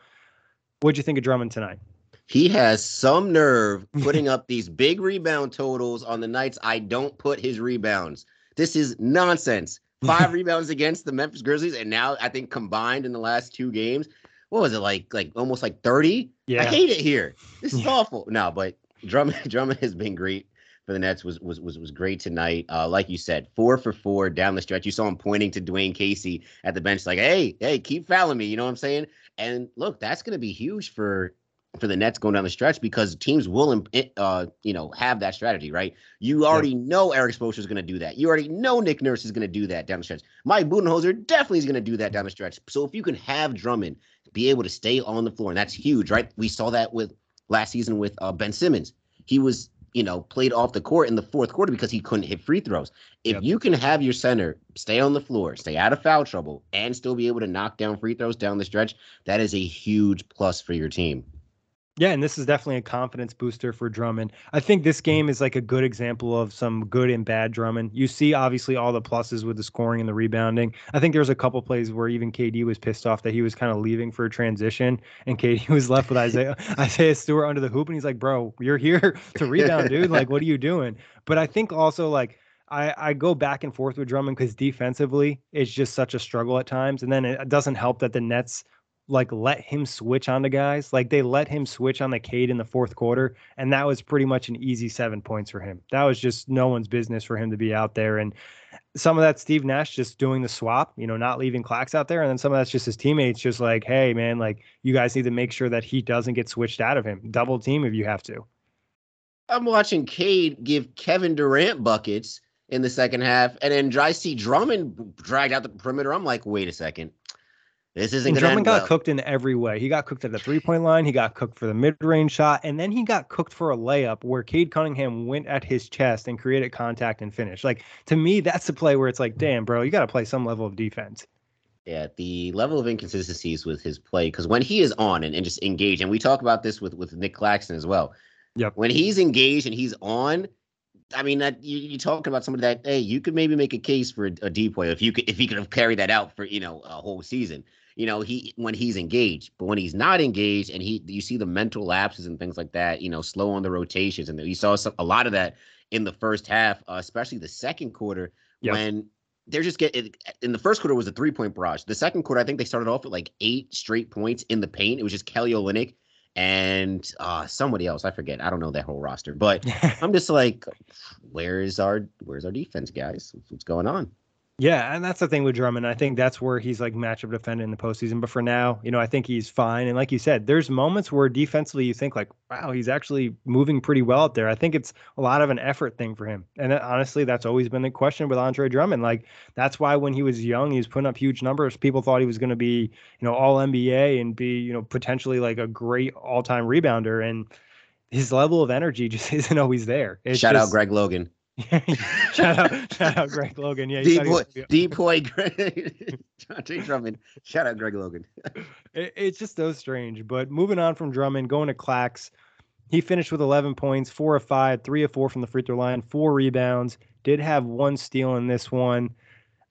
What'd you think of Drummond tonight? He has some nerve putting up these big rebound totals on the nights I don't put his rebounds. This is nonsense. Five rebounds against the Memphis Grizzlies, and now I think combined in the last two games, what was it like? Like almost like thirty. Yeah. I hate it here. This is Yeah. awful. No, but Drummond Drummond has been great for the Nets. Was was was was great tonight. Uh, like you said, four for four down the stretch. You saw him pointing to Dwane Casey at the bench, like, "Hey, hey, keep fouling me." You know what I'm saying? And look, that's going to be huge for for the Nets going down the stretch because teams will, uh, you know, have that strategy, right? You already yeah. know Erik Spoelstra is going to do that. You already know Nick Nurse is going to do that down the stretch. Mike Budenholzer definitely is going to do that down the stretch. So if you can have Drummond be able to stay on the floor, and that's huge, right? We saw that with last season with uh, Ben Simmons. He was, you know, played off the court in the fourth quarter because he couldn't hit free throws. If yep. you can have your center stay on the floor, stay out of foul trouble, and still be able to knock down free throws down the stretch, that is a huge plus for your team. Yeah, and this is definitely a confidence booster for Drummond. I think this mm. game is like a good example of some good and bad Drummond. You see, obviously, all the pluses with the scoring and the rebounding. I think there was a couple plays where even KD was pissed off that he was kind of leaving for a transition, and KD was left with Isaiah Isaiah Stewart under the hoop, and he's like, "Bro, you're here to rebound, dude. Like, what are you doing?" But I think also like. I, I go back and forth with Drummond because defensively it's just such a struggle at times. And then it doesn't help that the Nets like let him switch on the guys. Like they let him switch on the Cade in the fourth quarter, and that was pretty much an easy seven points for him. That was just no one's business for him to be out there. And some of that Steve Nash just doing the swap, you know, not leaving Clax out there, and then some of that's just his teammates just like, hey man, like you guys need to make sure that he doesn't get switched out of him. Double team if you have to. I'm watching Cade give Kevin Durant buckets in the second half, and then I see Drummond dragged out the perimeter. I'm like, wait a second this isn't Drummond got well. cooked in every way. He got cooked at the three point line. He got cooked for the mid range shot, and then he got cooked for a layup where Cade Cunningham went at his chest and created contact and finish. Like to me, that's the play where it's like, damn, bro, you got to play some level of defense. Yeah, the level of inconsistencies with his play because when he is on and, and just engaged, and we talk about this with with Nick Claxton as well. Yep. When he's engaged and he's on, I mean that you, you're talking about somebody that hey, you could maybe make a case for a, a depoy if you could if he could have carried that out for you know a whole season you know, he when he's engaged, but when he's not engaged and he you see the mental lapses and things like that, you know, slow on the rotations. And you saw some, a lot of that in the first half, uh, especially the second quarter yep. when they're just getting in the first quarter was a three point barrage. The second quarter, I think they started off with like eight straight points in the paint. It was just Kelly Olynyk and uh somebody else. I forget. I don't know that whole roster, but I'm just like, where's our where's our defense, guys? What's going on? Yeah, and that's the thing with Drummond. I think that's where he's like matchup defending in the postseason. But for now, you know, I think he's fine. And like you said, there's moments where defensively you think like, wow, he's actually moving pretty well out there. I think it's a lot of an effort thing for him. And honestly, that's always been the question with Andre Drummond. Like that's why when he was young, he was putting up huge numbers. People thought he was going to be, you know, all NBA and be, you know, potentially like a great all time rebounder. And his level of energy just isn't always there. It's Shout just, out Greg Logan. shout out, shout out Greg Logan. Yeah, depoy, depoy Greg, Jonte Drummond. Shout out Greg Logan. it, it's just so strange. But moving on from Drummond, going to Clax, he finished with 11 points, four of five, three of four from the free throw line, four rebounds. Did have one steal in this one.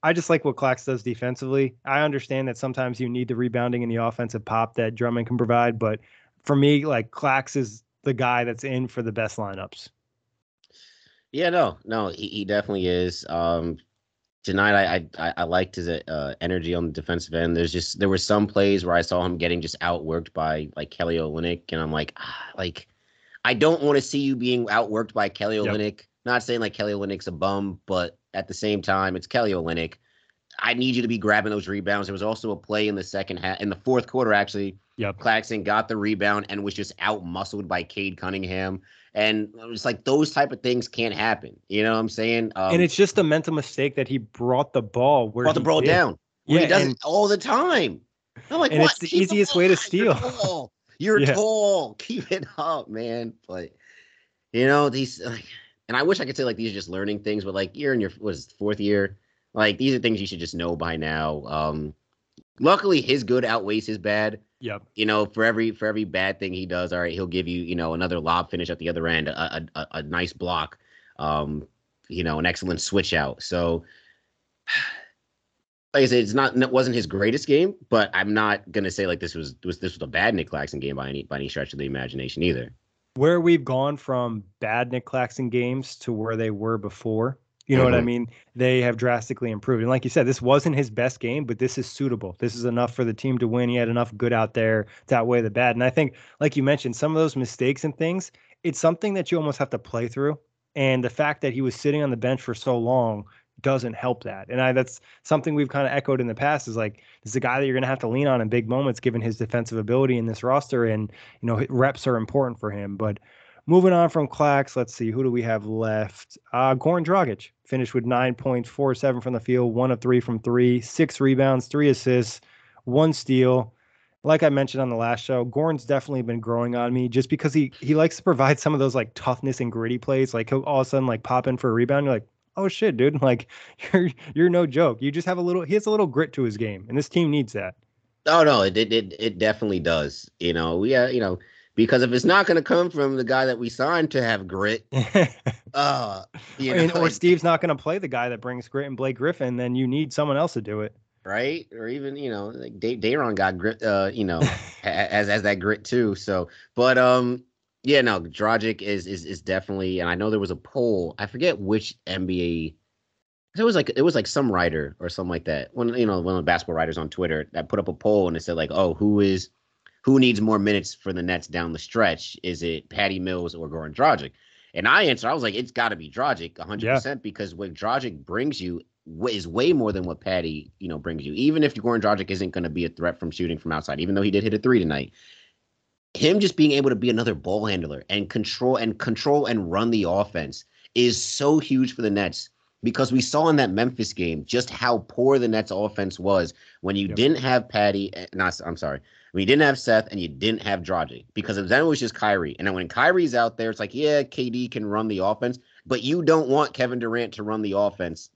I just like what Clax does defensively. I understand that sometimes you need the rebounding and the offensive pop that Drummond can provide, but for me, like Clax is the guy that's in for the best lineups. Yeah, no, no, he, he definitely is. Um, tonight, I I, I liked his uh, energy on the defensive end. There's just there were some plays where I saw him getting just outworked by like Kelly Olynyk, and I'm like, ah, like, I don't want to see you being outworked by Kelly Olynyk. Yep. Not saying like Kelly Olynyk's a bum, but at the same time, it's Kelly Olynyk. I need you to be grabbing those rebounds. There was also a play in the second half, in the fourth quarter, actually. Yep. Claxton got the rebound and was just out muscled by Cade Cunningham. And it's like those type of things can't happen. You know what I'm saying? Um, and it's just a mental mistake that he brought the ball where brought the ball did. down. Yeah, he does it all the time. I'm like, and what? it's the Keep easiest way to steal. You're tall. You're yeah. tall. Keep it up, man. But you know these, like, and I wish I could say like these are just learning things, but like you're in your was fourth year. Like these are things you should just know by now. Um, luckily, his good outweighs his bad. Yep. You know, for every for every bad thing he does, all right, he'll give you you know another lob finish at the other end, a a, a nice block, um, you know, an excellent switch out. So, like I said, it's not it wasn't his greatest game, but I'm not gonna say like this was was this was a bad Nick Claxton game by any by any stretch of the imagination either. Where we've gone from bad Nick Claxton games to where they were before you know mm-hmm. what I mm-hmm. mean? They have drastically improved. And like you said, this wasn't his best game, but this is suitable. This is enough for the team to win. He had enough good out there to outweigh the bad. And I think, like you mentioned, some of those mistakes and things, it's something that you almost have to play through. And the fact that he was sitting on the bench for so long doesn't help that. And I that's something we've kind of echoed in the past is like this is a guy that you're going to have to lean on in big moments given his defensive ability in this roster and you know reps are important for him. But moving on from Clax, let's see who do we have left? Uh Goran Dragic finished with 9 points, 4 7 from the field, 1 of 3 from 3, 6 rebounds, 3 assists, 1 steal like I mentioned on the last show, Goran's definitely been growing on me just because he he likes to provide some of those like toughness and gritty plays. Like he'll all of a sudden like pop in for a rebound. You're like, oh shit, dude. Like you're you're no joke. You just have a little he has a little grit to his game, and this team needs that. Oh no, it it it definitely does. You know, we uh, you know, because if it's not going to come from the guy that we signed to have grit, uh, you know, or Steve's not going to play the guy that brings grit and Blake Griffin, then you need someone else to do it right? Or even you know, like Day- Day'Ron got grit, uh, you know, as as that grit too. So, but um, yeah, no, Dragic is is is definitely, and I know there was a poll. I forget which NBA. It was like it was like some writer or something like that. One you know one of the basketball writers on Twitter that put up a poll and it said like, oh, who is who needs more minutes for the Nets down the stretch? Is it Patty Mills or Goran Dragic? And I answered, I was like, it's got to be Dragic 100% yeah. because what Dragic brings you is way more than what Patty, you know, brings you. Even if Goran Dragic isn't going to be a threat from shooting from outside, even though he did hit a three tonight, him just being able to be another ball handler and control and control and run the offense is so huge for the Nets because we saw in that Memphis game just how poor the Nets offense was when you yep. didn't have Patty. Eh, not, I'm sorry, when you didn't have Seth and you didn't have Dragic because then it was just Kyrie. And then when Kyrie's out there, it's like, yeah, KD can run the offense, but you don't want Kevin Durant to run the offense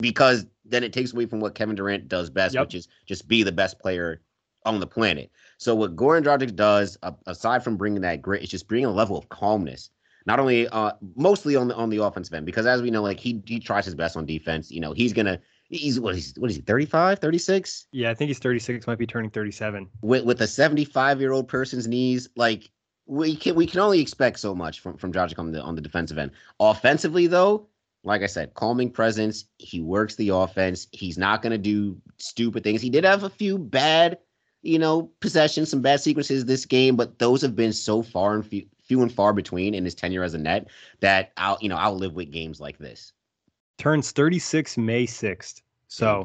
because then it takes away from what Kevin Durant does best, yep. which is just be the best player on the planet. So what Goran Dragic does, uh, aside from bringing that grit, is just bringing a level of calmness. Not only, uh, mostly on the on the offensive end, because as we know, like he he tries his best on defense. You know, he's gonna he's what is what is he 35 36 yeah i think he's 36 might be turning 37 with with a 75 year old person's knees like we can we can only expect so much from from Dragic on the on the defensive end offensively though like I said, calming presence. He works the offense. He's not going to do stupid things. He did have a few bad, you know, possessions, some bad sequences this game, but those have been so far and few, few and far between in his tenure as a net that I'll, you know, I'll live with games like this. Turns 36 May 6th. So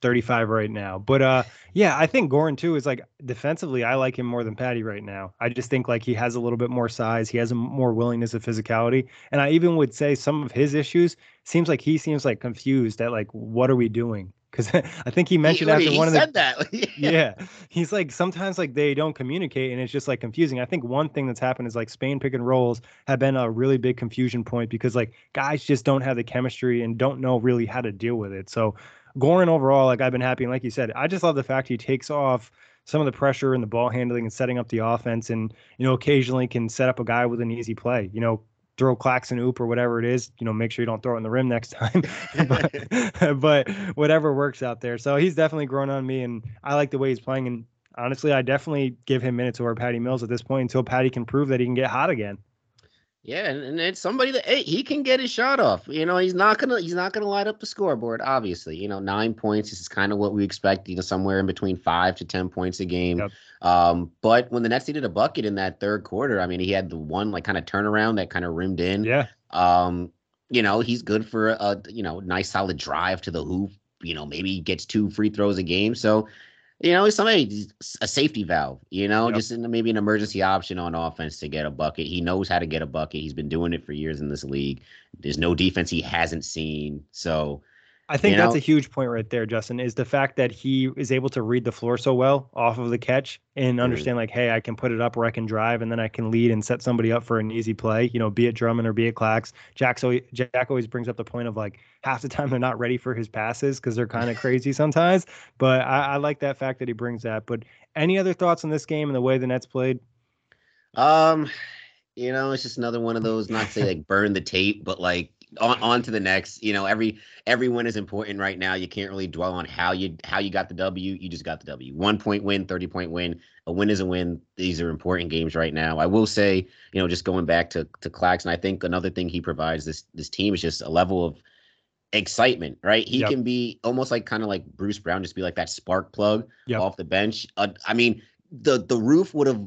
35 right now. But uh yeah, I think Goran too is like defensively, I like him more than Patty right now. I just think like he has a little bit more size, he has a more willingness of physicality. And I even would say some of his issues seems like he seems like confused at like what are we doing? Because I think he mentioned he, after he one of the said that. yeah. yeah. He's like sometimes like they don't communicate and it's just like confusing. I think one thing that's happened is like Spain pick and rolls have been a really big confusion point because like guys just don't have the chemistry and don't know really how to deal with it. So Goran overall, like I've been happy. And like you said, I just love the fact he takes off some of the pressure and the ball handling and setting up the offense and, you know, occasionally can set up a guy with an easy play. You know, throw Claxton oop or whatever it is, you know, make sure you don't throw it in the rim next time. but, but whatever works out there. So he's definitely grown on me and I like the way he's playing. And honestly, I definitely give him minutes over Patty Mills at this point until Patty can prove that he can get hot again. Yeah, and, and it's somebody that hey, he can get his shot off. You know, he's not gonna he's not gonna light up the scoreboard. Obviously, you know, nine points is kind of what we expect. You know, somewhere in between five to ten points a game. Yep. Um, but when the Nets needed a bucket in that third quarter, I mean, he had the one like kind of turnaround that kind of rimmed in. Yeah. Um, you know, he's good for a you know nice solid drive to the hoop. You know, maybe he gets two free throws a game. So you know, somebody a safety valve, you know, yep. just in, maybe an emergency option on offense to get a bucket. He knows how to get a bucket. He's been doing it for years in this league. There's no defense he hasn't seen. So I think you that's know? a huge point right there, Justin, is the fact that he is able to read the floor so well off of the catch and mm-hmm. understand mm-hmm. like, hey, I can put it up where I can drive and then I can lead and set somebody up for an easy play, you know, be it Drummond or be it Clax. Jack, so Jack always brings up the point of like half the time they're not ready for his passes because they're kind of crazy sometimes. But I, I like that fact that he brings that. But any other thoughts on this game and the way the Nets played? Um, you know, it's just another one of those, not to say like burn the tape, but like on, on to the next. You know, every every win is important right now. You can't really dwell on how you how you got the W. You just got the W. One point win, thirty point win. A win is a win. These are important games right now. I will say, you know, just going back to to Claxton, I think another thing he provides this this team is just a level of excitement, right? He yep. can be almost like kind of like Bruce Brown, just be like that spark plug yep. off the bench. Uh, I mean, the the roof would have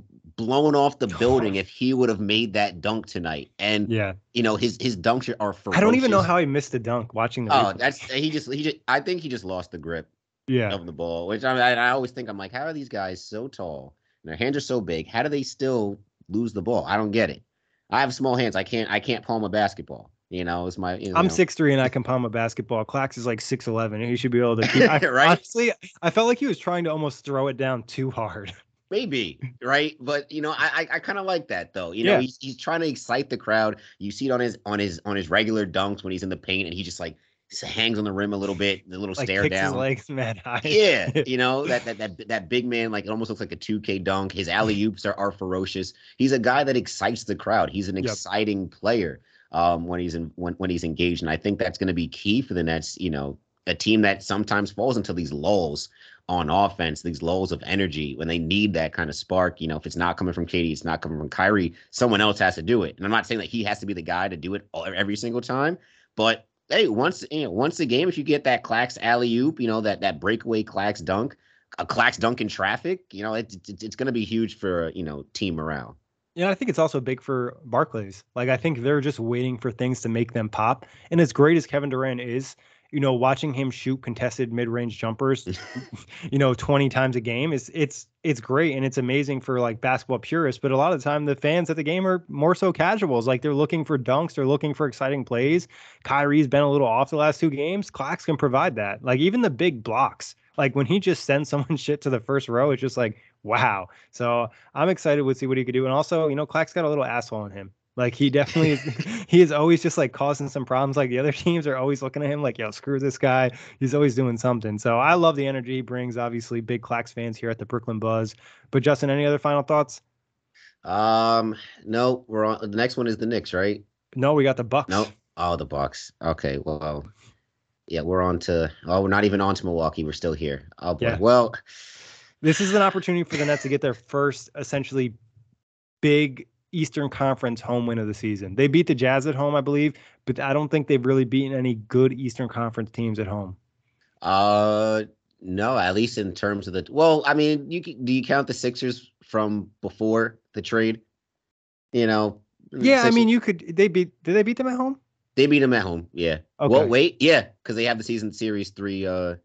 blown off the building if he would have made that dunk tonight. And yeah, you know his his dunks are ferocious. I don't even know how he missed the dunk watching the. Oh, replay. that's he just he just I think he just lost the grip yeah. of the ball. Which I mean, I, I always think I'm like, how are these guys so tall and their hands are so big? How do they still lose the ball? I don't get it. I have small hands. I can't I can't palm a basketball. You know, it's my. You I'm six three and I can palm a basketball. Clax is like six eleven. He should be able to. Keep, I, Right? Honestly, I felt like he was trying to almost throw it down too hard. Maybe right, but you know, I I, kind of like that though. You know, Yeah. he's he's trying to excite the crowd. You see it on his on his on his regular dunks when he's in the paint and he just like hangs on the rim a little bit, the little Like stare down. legs mad high. Yeah, you know that that that that big man like it almost looks like a 2K dunk. His alley oops are, are ferocious. He's a guy that excites the crowd. He's an Yep. exciting player um, when he's in when when he's engaged, and I think that's going to be key for the Nets. You know, a team that sometimes falls into these lulls on offense, these lulls of energy when they need that kind of spark. You know, if it's not coming from KD, it's not coming from Kyrie. Someone else has to do it, and I'm not saying that he has to be the guy to do it every single time, but hey, once you know, once a game, if you get that Clax alley oop, you know that that breakaway Clax dunk, a Clax dunk in traffic, you know it's it's, it's going to be huge for you know team morale. Yeah, I think it's also big for Barclays. Like I think they're just waiting for things to make them pop. And as great as Kevin Durant is, you know, watching him shoot contested mid-range jumpers, you know, 20 times a game is it's it's great and it's amazing for like basketball purists, but a lot of the time the fans at the game are more so casuals. Like they're looking for dunks, they're looking for exciting plays. Kyrie's been a little off the last two games. Clax can provide that. Like even the big blocks. Like when he just sends someone shit to the first row, it's just like, wow. So I'm excited to see what he could do. And also, you know, clax's got a little asshole in him. Like he definitely is he is always just like causing some problems. Like the other teams are always looking at him like, yo, screw this guy. He's always doing something. So I love the energy he brings. Obviously, big Clax fans here at the Brooklyn Buzz. But Justin, any other final thoughts? Um, no, we're on. The next one is the Knicks, right? No, we got the Bucks. No, oh the Bucks. Okay, well, yeah, we're on to. Oh, we're not even on to Milwaukee. We're still here. Oh boy. Yeah. Well, This is an opportunity for the Nets to get their first essentially big Eastern Conference home win of the season. They beat the Jazz at home, I believe, but I don't think they've really beaten any good Eastern Conference teams at home. uh, no, at least in terms of the. Well, I mean, you do you count the Sixers from before the trade? You know. Yeah, I mean, you could. They beat. Did they beat them at home? They beat them at home. Yeah. Okay. Well, wait. Yeah, because they have the season series three, uh,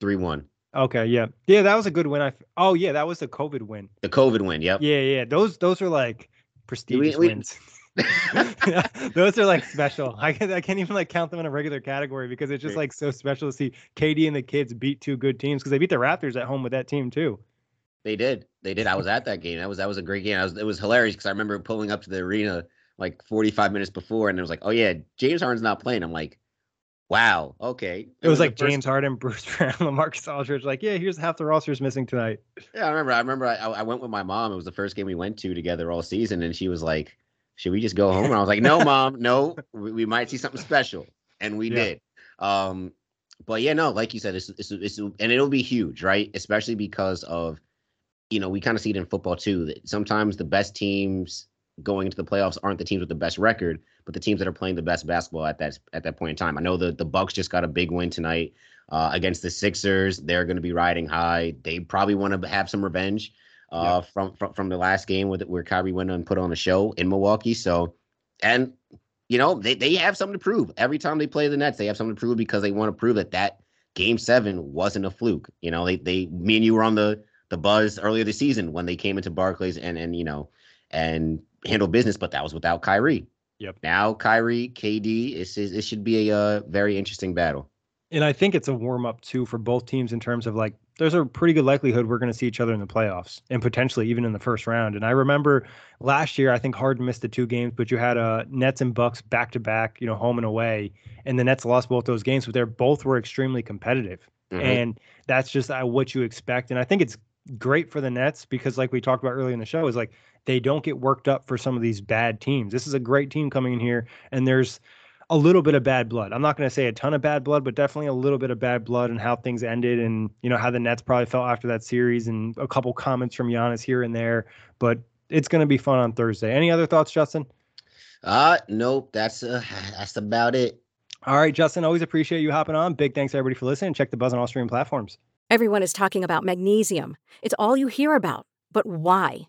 three one. Okay, yeah, yeah, that was a good win. I. Oh yeah, that was the COVID win. The COVID win. Yep. Yeah, yeah, those those are like prestigious we- wins. those are like special. I can't, I can't even like count them in a regular category because it's just like so special to see KD and the kids beat two good teams because they beat the Raptors at home with that team too. They did. They did. I was at that game. That was that was a great game. I was, it was hilarious because I remember pulling up to the arena like 45 minutes before, and it was like, oh yeah, James Harden's not playing. I'm like, wow, okay. It was the like first- James Harden, Bruce Brown, LaMarcus Aldridge. Like, yeah, here's half the roster's missing tonight. Yeah, I remember. I remember. I, I went with my mom. It was the first game we went to together all season, and she was like, "Should we just go home?" And I was like, "No, mom, no. We, we might see something special," and we Yeah. did. Um, but yeah, no, like you said, it's, it's, it's and it'll be huge, right? Especially because of, you know, we kind of see it in football too. That sometimes the best teams going into the playoffs aren't the teams with the best record, but the teams that are playing the best basketball at that at that point in time. I know the the Bucks just got a big win tonight uh, against the Sixers. They're going to be riding high. They probably want to have some revenge uh, from, from from the last game with where Kyrie went and put on a show in Milwaukee. So, and you know they they have something to prove every time they play the Nets. They have something to prove because they want to prove that that game seven wasn't a fluke. You know, they they me and you were on the the buzz earlier this season when they came into Barclays and and you know and handled business, but that was without Kyrie. Yep. Now Kyrie, KD, it's, it should be a uh, very interesting battle. And I think it's a warm up too for both teams in terms of like there's a pretty good likelihood we're going to see each other in the playoffs and potentially even in the first round. And I remember last year I think Harden missed the two games, but you had uh Nets and Bucks back to back, you know, home and away, and the Nets lost both those games, but they're both were extremely competitive. Mhm. And that's just uh, what you expect. And I think it's great for the Nets because, like we talked about earlier in the show, is like they don't get worked up for some of these bad teams. This is a great team coming in here, and there's a little bit of bad blood. I'm not going to say a ton of bad blood, but definitely a little bit of bad blood and how things ended, and you know how the Nets probably felt after that series, and a couple comments from Giannis here and there. But it's going to be fun on Thursday. Any other thoughts, Justin? Uh nope, that's uh, that's about it. All right, Justin. Always appreciate you hopping on. Big thanks everybody for listening. Check the Buzz on all streaming platforms. Everyone is talking about magnesium. It's all you hear about. But why?